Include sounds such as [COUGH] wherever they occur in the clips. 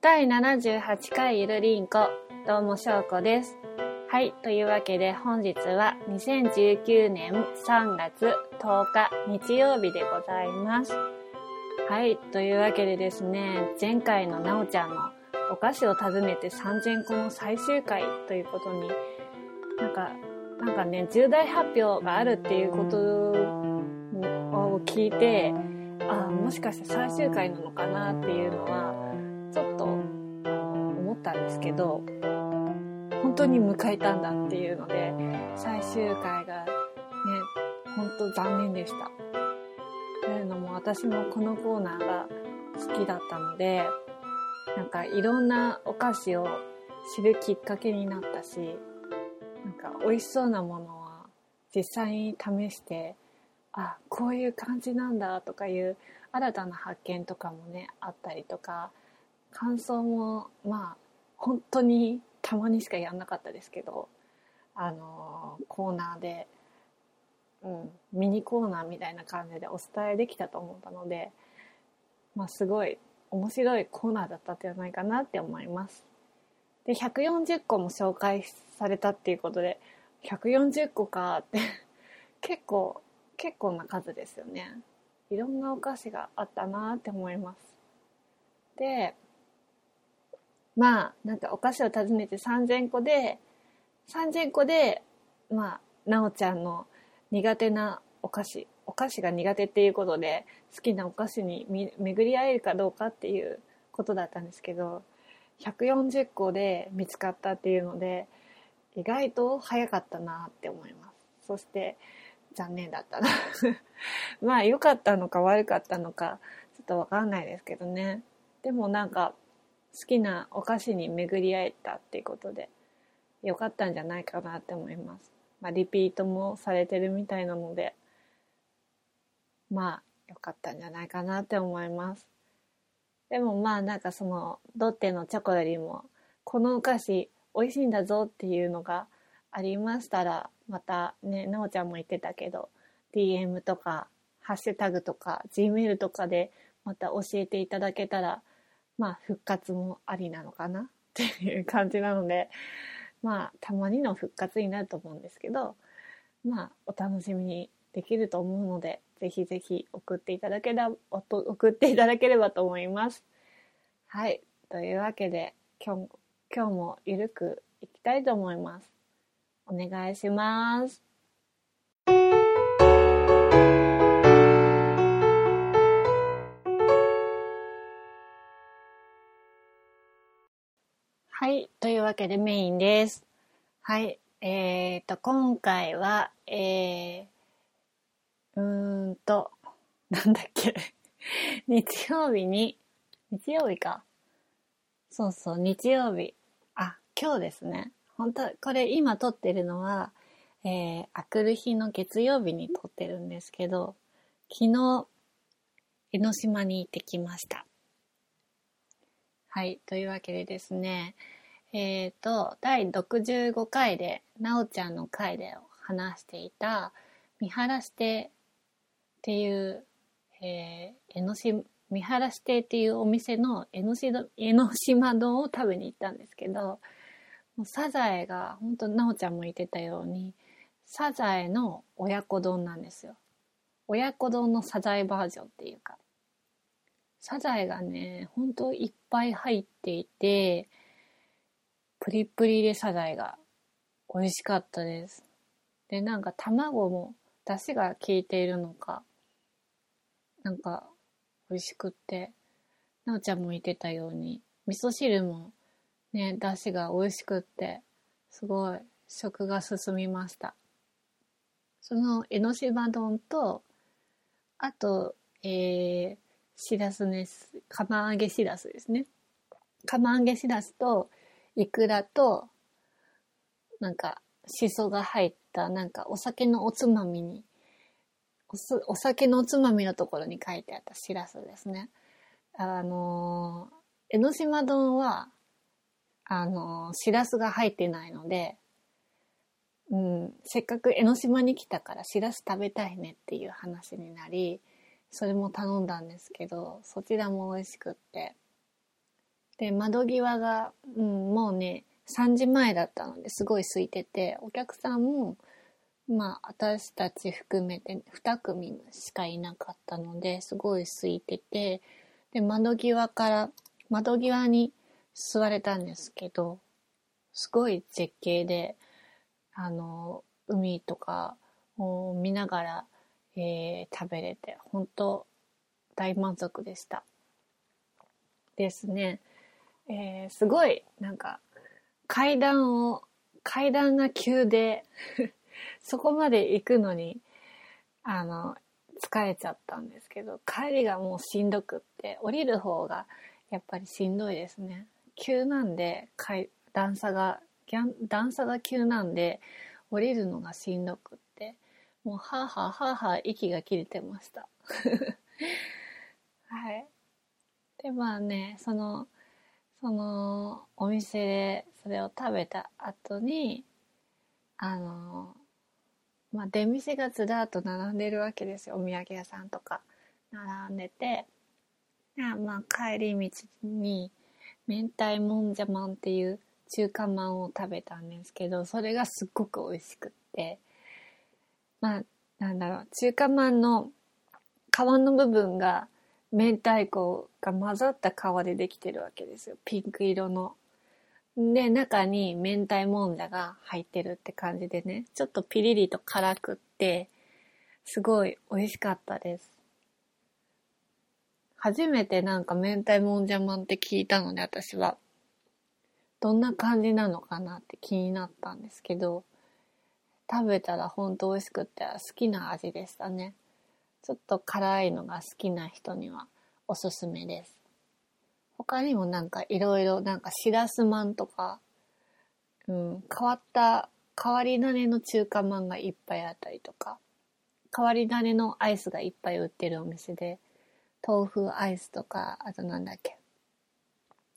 第78回ゆるりんこ、どうもしょうこです。はい、というわけで本日は2019年3月10日日曜日でございます。はい、というわけでですね、前回のなおちゃんのお菓子を訪ねて3000個の最終回ということに、なんか、なんかね、重大発表があるっていうことを聞いて、ああ、もしかして最終回なのかなっていうのは、たんですけど、本当に迎えたんだっていうので、最終回がね、本当残念でした。というのも私もこのコーナーが好きだったので、なんかいろんなお菓子を知るきっかけになったし、なんか美味しそうなものは実際に試して、あ、こういう感じなんだとかいう新たな発見とかもね、あったりとか、感想もまあ本当にたまにしかやんなかったですけど、あのコーナーで、うん、ミニコーナーみたいな感じでお伝えできたと思ったので、まあすごい面白いコーナーだったんじゃないかなって思います。で、140個も紹介されたっていうことで、140個かって [LAUGHS] 結構、結構な数ですよね。いろんなお菓子があったなって思います。で、まあ、なんかお菓子を訪ねて3000個で、3000個で、まあ、なおちゃんの苦手なお菓子、お菓子が苦手っていうことで、好きなお菓子に巡り合えるかどうかっていうことだったんですけど、140個で見つかったっていうので、意外と早かったなって思います。そして、残念だったな。[LAUGHS] まあ、良かったのか悪かったのか、ちょっとわかんないですけどね。でもなんか、好きなお菓子に巡り合えたっていうことで、良かったんじゃないかなって思います。まあ、リピートもされてるみたいなので、まあ、良かったんじゃないかなって思います。でもまあ、なんかその、ロッテのチョコよりも、このお菓子美味しいんだぞっていうのがありましたら、またね、なおちゃんも言ってたけど、DM とか、ハッシュタグとか、Gmail とかでまた教えていただけたら、まあ、復活もありなのかなっていう感じなので、まあ、たまにの復活になると思うんですけど、まあ、お楽しみにできると思うので、ぜひぜひ送っていただければ、送っていただければと思います。はい。というわけで、今日、今日もゆるくいきたいと思います。お願いします。い。というわけでメインです。はい。えーと、今回は、えー、うーんと、[LAUGHS] なんだっけ。日曜日に、日曜日か。そうそう、日曜日。あ、今日ですね。本当これ今撮ってるのは、えー、あくる日の月曜日に撮ってるんですけど、昨日、江ノ島に行ってきました。はい。というわけでですね、えっ、と、第65回で、なおちゃんの回で話していた、見晴らし亭っていう、えー、江ノ島、見晴らし亭っていうお店の江ノ島江ノ島丼を食べに行ったんですけど、もうサザエが、本当なおちゃんも言ってたように、サザエの親子丼なんですよ。親子丼のサザエバージョンっていうか。サザエがね、ほんといっぱい入っていて、プリプリでサザエが美味しかったです。で、なんか卵も出汁が効いているのか、なんか美味しくって、なおちゃんも言ってたように、味噌汁もね、出汁が美味しくって、すごい食が進みました。その江ノ島丼と、あと、えー、しらすね、釜揚げしらすですね。釜揚げしらすと、イクラと、なんか、しそが入った、なんかお酒のおつまみに、おすお酒のおつまみのところに書いてあったしらすですね。あのー、江ノ島丼は、あのー、しらすが入ってないので、うん、せっかく江ノ島に来たからしらす食べたいねっていう話になり、それも頼んだんですけど、そちらも美味しくって、で、窓際が、うん、もうね、3時前だったのですごい空いてて、お客さんも、まあ、私たち含めて2組しかいなかったので、すごい空いてて、で、窓際から、窓際に座れたんですけど、すごい絶景で、あの、海とかを見ながら、えー、食べれて、本当大満足でした。ですね。えー、すごい、なんか、階段を、階段が急で [LAUGHS] そこまで行くのに、あの、疲れちゃったんですけど、帰りがもうしんどくって、降りる方がやっぱりしんどいですね。急なんで、段差が、段差が急なんで、降りるのがしんどくって、もうはぁはぁはぁはぁ息が切れてました。[LAUGHS] はい。で、まあね、その、そのお店でそれを食べた後に、あの、まあ、出店がずらっと並んでるわけですよ。お土産屋さんとか並んでて。まあ、帰り道に、明太もんじゃまんっていう中華まんを食べたんですけど、それがすっごく美味しくって。まあ、なんだろう、中華まんの皮の部分が明太子が混ざった皮でできてるわけですよ。ピンク色の。で、中に明太もんじゃが入ってるって感じでね、ちょっとピリリと辛くって、すごい美味しかったです。初めてなんか明太もんじゃまんって聞いたので、私は。どんな感じなのかなって気になったんですけど、食べたらほんと美味しくって好きな味でしたね。ちょっと辛いのが好きな人にはおすすめです。他にもなんかいろいろなんかしらすまんとか、うん、変わった変わり種の中華まんがいっぱいあったりとか、変わり種のアイスがいっぱい売ってるお店で、豆腐アイスとか、あとなんだっけ。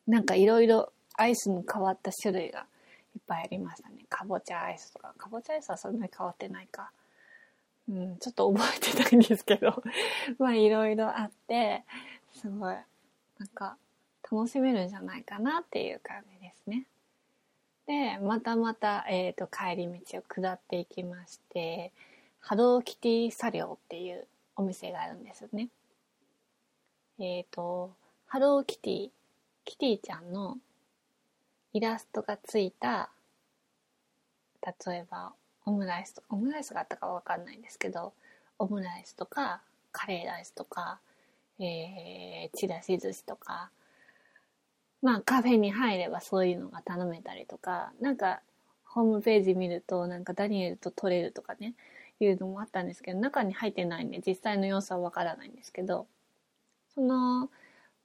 なんかいろいろアイスの変わった種類がいっぱいありましたね。かぼちゃアイスとか。かぼちゃアイスはそんなに変わってないか。うん、ちょっと覚えてないんですけど [LAUGHS] まあいろいろあって、すごい、なんか、楽しめるんじゃないかなっていう感じですね。で、またまた、えっ、ー、と、帰り道を下っていきまして、ハローキティ作業っていうお店があるんですね。えっ、ー、と、ハローキティ、キティちゃんのイラストがついた、例えばオムライスと、オムライスがあったかはわかんないんですけど、オムライスとか、カレーライスとか、えー、チラシ寿司とか、まあカフェに入ればそういうのが頼めたりとか、なんかホームページ見るとなんかダニエルと取れるとかね、いうのもあったんですけど、中に入ってないんで実際の様子はわからないんですけど、その、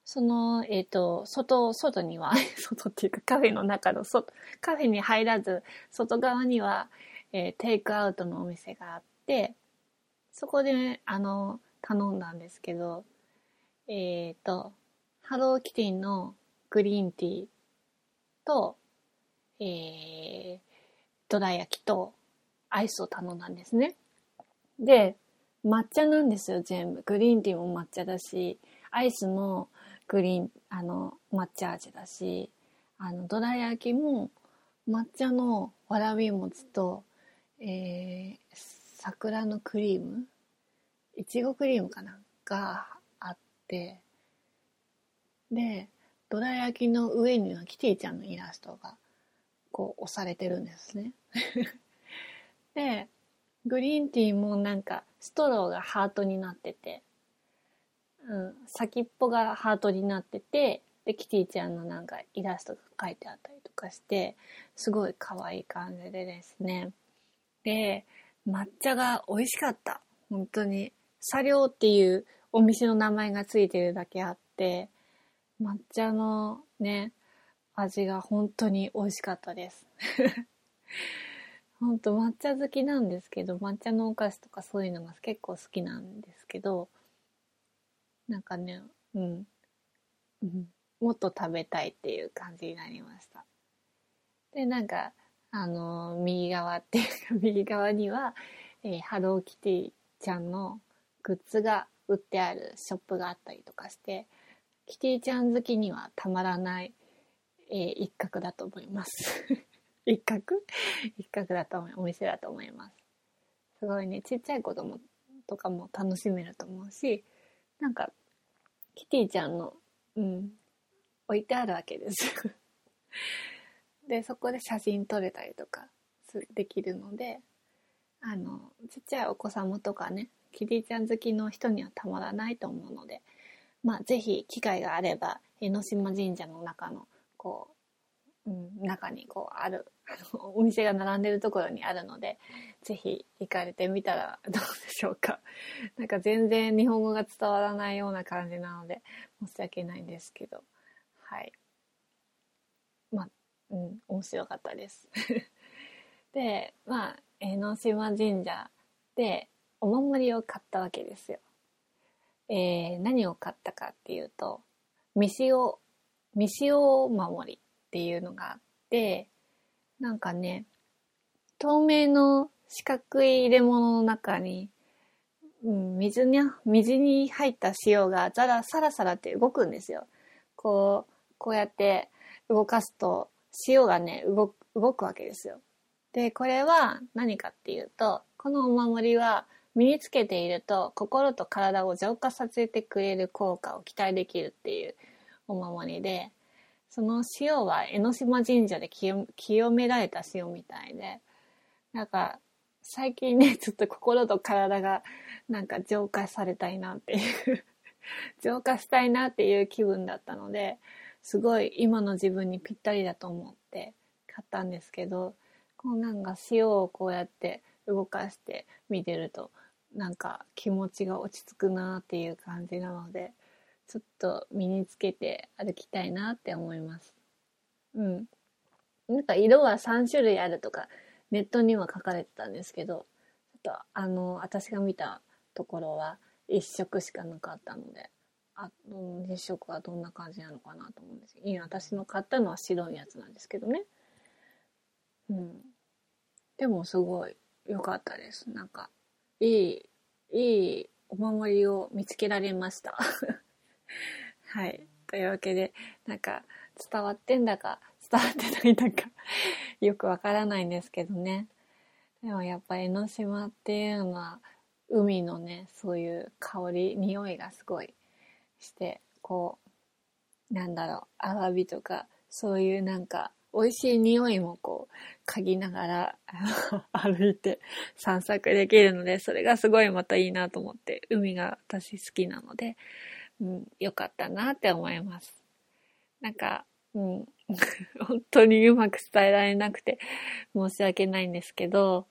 その、えっ、ー、と、外、外には、[LAUGHS] 外っていうかカフェの中の外、カフェに入らず、外側には、えー、テイクアウトのお店があって、そこで、ねあの、頼んだんですけど、えっ、ー、と、ハローキティのグリーンティーと、えー、どら焼きとアイスを頼んだんですね。で、抹茶なんですよ、全部。グリーンティーも抹茶だし、アイスもグリーン、あの、抹茶味だし、あの、どら焼きも抹茶のわらび餅とえー、桜のクリーム？いちごクリームかな？があって。でどら焼きの上にはキティちゃんのイラストがこう押されてるんですね。[LAUGHS] でグリーンティーもなんかストローがハートになってて、うん、先っぽがハートになっててでキティちゃんのなんかイラストが書いてあったりとかしてすごい可愛い感じでですね。で、抹茶が美味しかった。本当に。茶寮っていうお店の名前がついてるだけあって、抹茶のね、味が本当に美味しかったです。本当抹茶好きなんですけど、抹茶のお菓子とかそういうのが結構好きなんですけど、なんかね、うん、うん、もっと食べたいっていう感じになりました。で、なんか、あの、右側っていうか、右側には、えー、ハローキティちゃんのグッズが売ってあるショップがあったりとかして、キティちゃん好きにはたまらないえー、一角だと思います。[LAUGHS] 一角？一角だと思い、お店だと思います。すごいね、ちっちゃい子供とかも楽しめると思うし、なんか、キティちゃんの、うん、置いてあるわけですで、そこで写真撮れたりとかできるので、あの、ちっちゃいお子様とかね、キティちゃん好きの人にはたまらないと思うので、まあ、ぜひ機会があれば、江ノ島神社の中の、こう、うん、中にこうある、あの、お店が並んでるところにあるので、ぜひ行かれてみたら [LAUGHS] どうでしょうか。なんか全然日本語が伝わらないような感じなので、申し訳ないんですけど、はい。まあ、うん、面白かったです。[LAUGHS] で、まあ、江ノ島神社でお守りを買ったわけですよ。えー、何を買ったかっていうと、未使用、未使用守りっていうのがあって、なんかね、透明の四角い入れ物の中に、うん、水に、水に入った塩がザラ、サラサラって動くんですよ。こう、こうやって動かすと塩がね、動く、動くわけですよ。で、これは何かっていうと、このお守りは身につけていると心と体を浄化させてくれる効果を期待できるっていうお守りで、その塩は江ノ島神社で清められた塩みたいで、なんか最近ね、ちょっと心と体がなんか浄化されたいなっていう [LAUGHS] 浄化したいなっていう気分だったので、すごい今の自分にぴったりだと思って買ったんですけど、こうなんか塩をこうやって動かして見てるとなんか気持ちが落ち着くなっていう感じなのでちょっと身につけて歩きたいなって思います。うん。なんか色は3種類あるとかネットには書かれてたんですけどちょっとあの私が見たところは1色しかなかったのであ実色はどんな感じなのかなと思うんですけどい私の買ったのは白いやつなんですけどねうんでもすごい良かったです。なんか、いい、いいお守りを見つけられました。[LAUGHS] はい。というわけで、なんか、伝わってんだか、伝わってないんだかよくわからないんですけどね。でもやっぱ江ノ島っていうのは、海のね、そういう香り、匂いがすごいして、こう、なんだろう、アワビとか、そういうなんか、美味しい匂いもこう、嗅ぎながら [LAUGHS] 歩いて散策できるので、それがすごいまたいいなと思って、海が私好きなので、うん、よかったなって思います。なんか、うん、[LAUGHS] 本当にうまく伝えられなくて申し訳ないんですけど、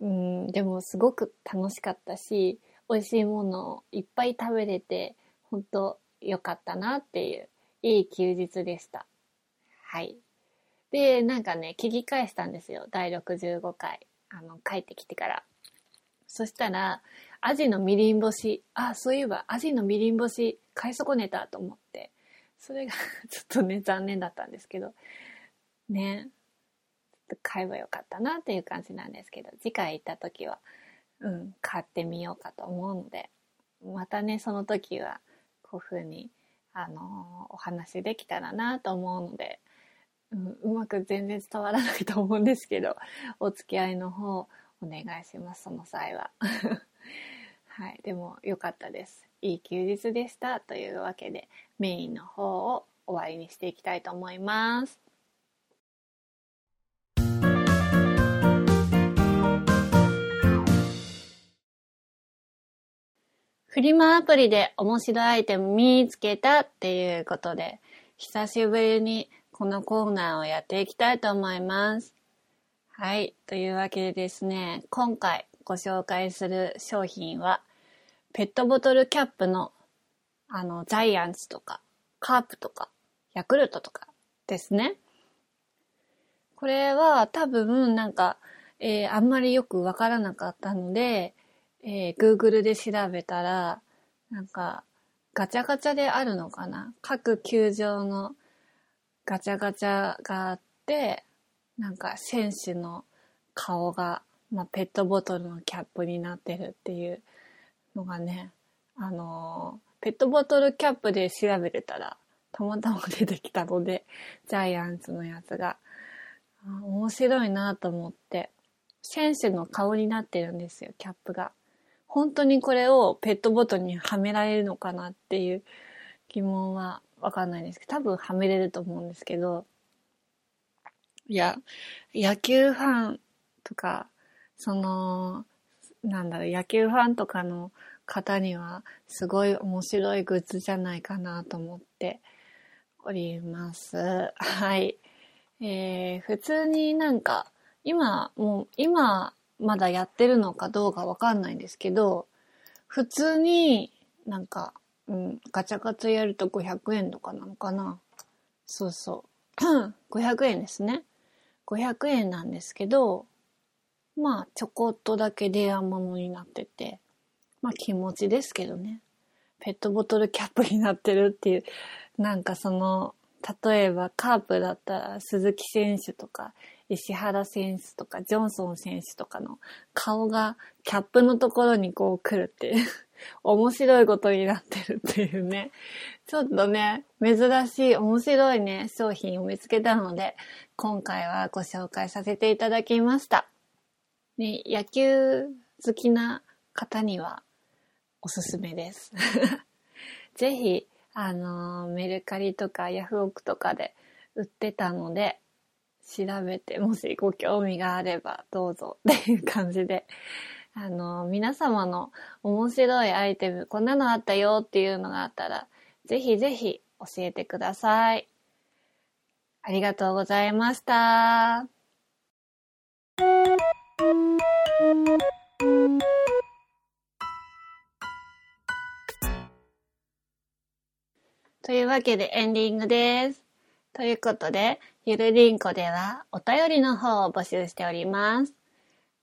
うん、でもすごく楽しかったし、美味しいものをいっぱい食べれて、本当良かったなっていう、いい休日でした。はい。で、なんかね、聞き返したんですよ。第65回。あの、帰ってきてから。そしたら、アジのみりん干し、あ、そういえば、アジのみりん干し、買い損ねたと思って。それが [LAUGHS] ちょっとね、残念だったんですけど。ね。ちょっと買えばよかったなっていう感じなんですけど、次回行った時は、うん、買ってみようかと思うので、またね、その時は、こういうふうに、あのー、お話できたらなと思うので、うん、うまく全然伝わらないと思うんですけど、お付き合いの方、お願いします、その際は。[LAUGHS] はい、でも良かったです。いい休日でした。というわけで、メインの方を終わりにしていきたいと思います。フリマアプリで面白いアイテム見つけたっていうことで、久しぶりにこのコーナーをやっていきたいと思います。はい。というわけでですね、今回ご紹介する商品は、ペットボトルキャップの、あの、ジャイアンツとか、カープとか、ヤクルトとかですね。これは多分なんか、えー、あんまりよくわからなかったので、えー、Google で調べたら、なんか、ガチャガチャであるのかな？各球場のガチャガチャがあって、なんか選手の顔が、まあ、ペットボトルのキャップになってるっていうのがね、あのー、ペットボトルキャップで調べてたらたまたま出てきたので、ジャイアンツのやつが。面白いなと思って。選手の顔になってるんですよ、キャップが。本当にこれをペットボトルにはめられるのかなっていう疑問はわかんないですけど、多分はめれると思うんですけど、いや、野球ファンとか、その、なんだろう、野球ファンとかの方には、すごい面白いグッズじゃないかなと思っております。はい。えー、普通になんか、今、もう、今、まだやってるのかどうかわかんないんですけど、普通になんか、うん、ガチャガチャやると500円とかなのかな。そうそう。[CLEARS THROAT] 500円ですね。500円なんですけど、まあ、ちょこっとだけレア物になってて、まあ気持ちですけどね。ペットボトルキャップになってるっていう、なんかその、例えばカープだったら鈴木選手とか石原選手とかジョンソン選手とかの顔がキャップのところにこう来るっていう [LAUGHS] 面白いことになってるっていうね。ちょっとね、珍しい面白いね、商品を見つけたので、今回はご紹介させていただきました。ね、野球好きな方にはおすすめです。[LAUGHS] ぜひ、あの、メルカリとかヤフオクとかで売ってたので、調べて、もしご興味があればどうぞっていう感じで、[LAUGHS] あの、皆様の面白いアイテム、こんなのあったよっていうのがあったら、ぜひぜひ教えてください。ありがとうございました。というわけでエンディングです。ということで、ゆるりんこではお便りの方を募集しております。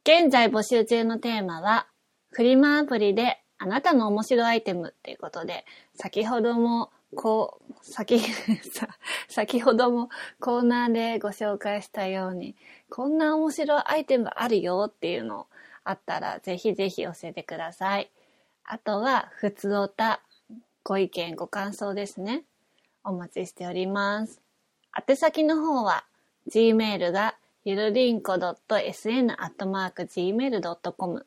現在募集中のテーマは、フリマアプリであなたの面白アイテムということで、先ほども、こう、先、[LAUGHS] 先ほどもコーナーでご紹介したように、こんな面白いアイテムあるよっていうのあったら、ぜひぜひ教えてください。あとは、ふつおた、ご意見、ご感想ですね。お待ちしております。宛先の方は、gmail がゆるりんこ .sn.gmail.com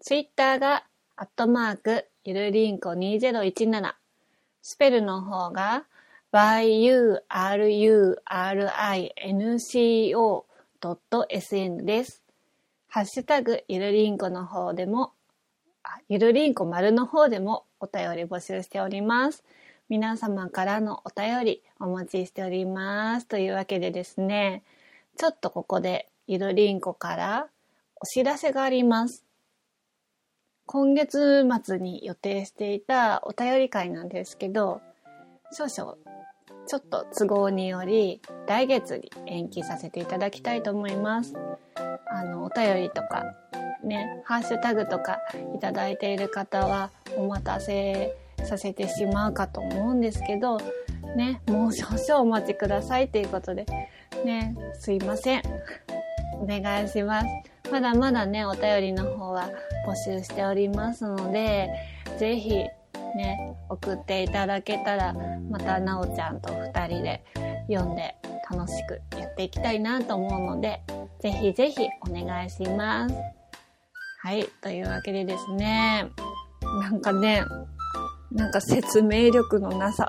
ツイッターが、アットマーク、ゆるりんこ2017スペルの方が、yurinco.sn です。ハッシュタグ、ゆるりんこの方でも、ゆるりんこ丸の方でもお便り募集しております。皆様からのお便りお待ちしております。というわけでですね、ちょっとここでゆるりんこからお知らせがあります。今月末に予定していたお便り会なんですけど、少々ちょっと都合により来月に延期させていただきたいと思います。あの、お便りとかね、ハッシュタグとかいただいている方はお待たせさせてしまうかと思うんですけど、ね、もう少々お待ちくださいということで、ね、すいません。[LAUGHS] お願いします。まだまだね、お便りの方は募集しておりますので、ぜひ、ね、送っていただけたら、またなおちゃんと二人で読んで楽しくやっていきたいなと思うので、ぜひぜひお願いします。はい、というわけでですね、なんかね、なんか説明力のなさ。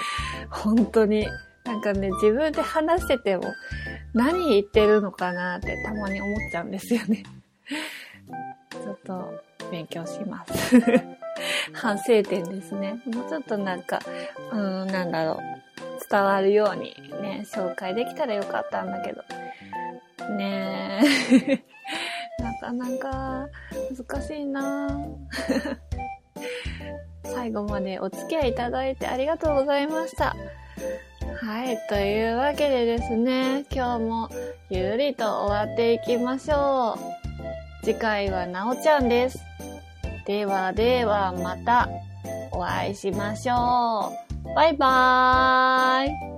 [LAUGHS] 本当に。なんかね、自分で話してても何言ってるのかなってたまに思っちゃうんですよね。[LAUGHS] ちょっと勉強します。[LAUGHS] 反省点ですね。もうちょっとなんか、うん、なんだろう。伝わるようにね、紹介できたらよかったんだけど。ねえ。なかなか難しいな最後までお付き合いいただいてありがとうございました。はい。というわけでですね、今日もゆるりと終わっていきましょう。次回はなおちゃんです。ではではまたお会いしましょう。バイバーイ。